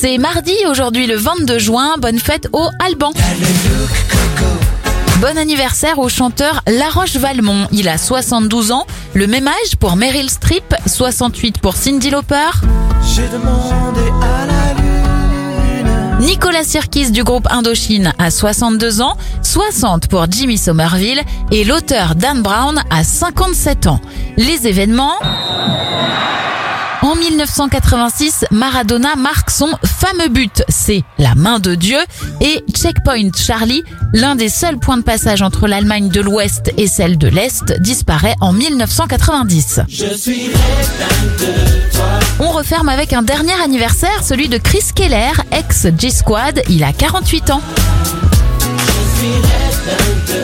C'est mardi, aujourd'hui le 22 juin. Bonne fête au Alban. Bon anniversaire au chanteur Laroche Valmont. Il a 72 ans. Le même âge pour Meryl Streep, 68 pour Cindy Lauper. J'ai demandé à la lune. Nicolas Sirkis du groupe Indochine a 62 ans, 60 pour Jimmy Somerville et l'auteur Dan Brown a 57 ans. Les événements... En 1986, Maradona marque son fameux but, c'est la main de Dieu, et Checkpoint Charlie, l'un des seuls points de passage entre l'Allemagne de l'Ouest et celle de l'Est, disparaît en 1990. Je suis de toi. On referme avec un dernier anniversaire, celui de Chris Keller, ex G-Squad, il a 48 ans. Je suis de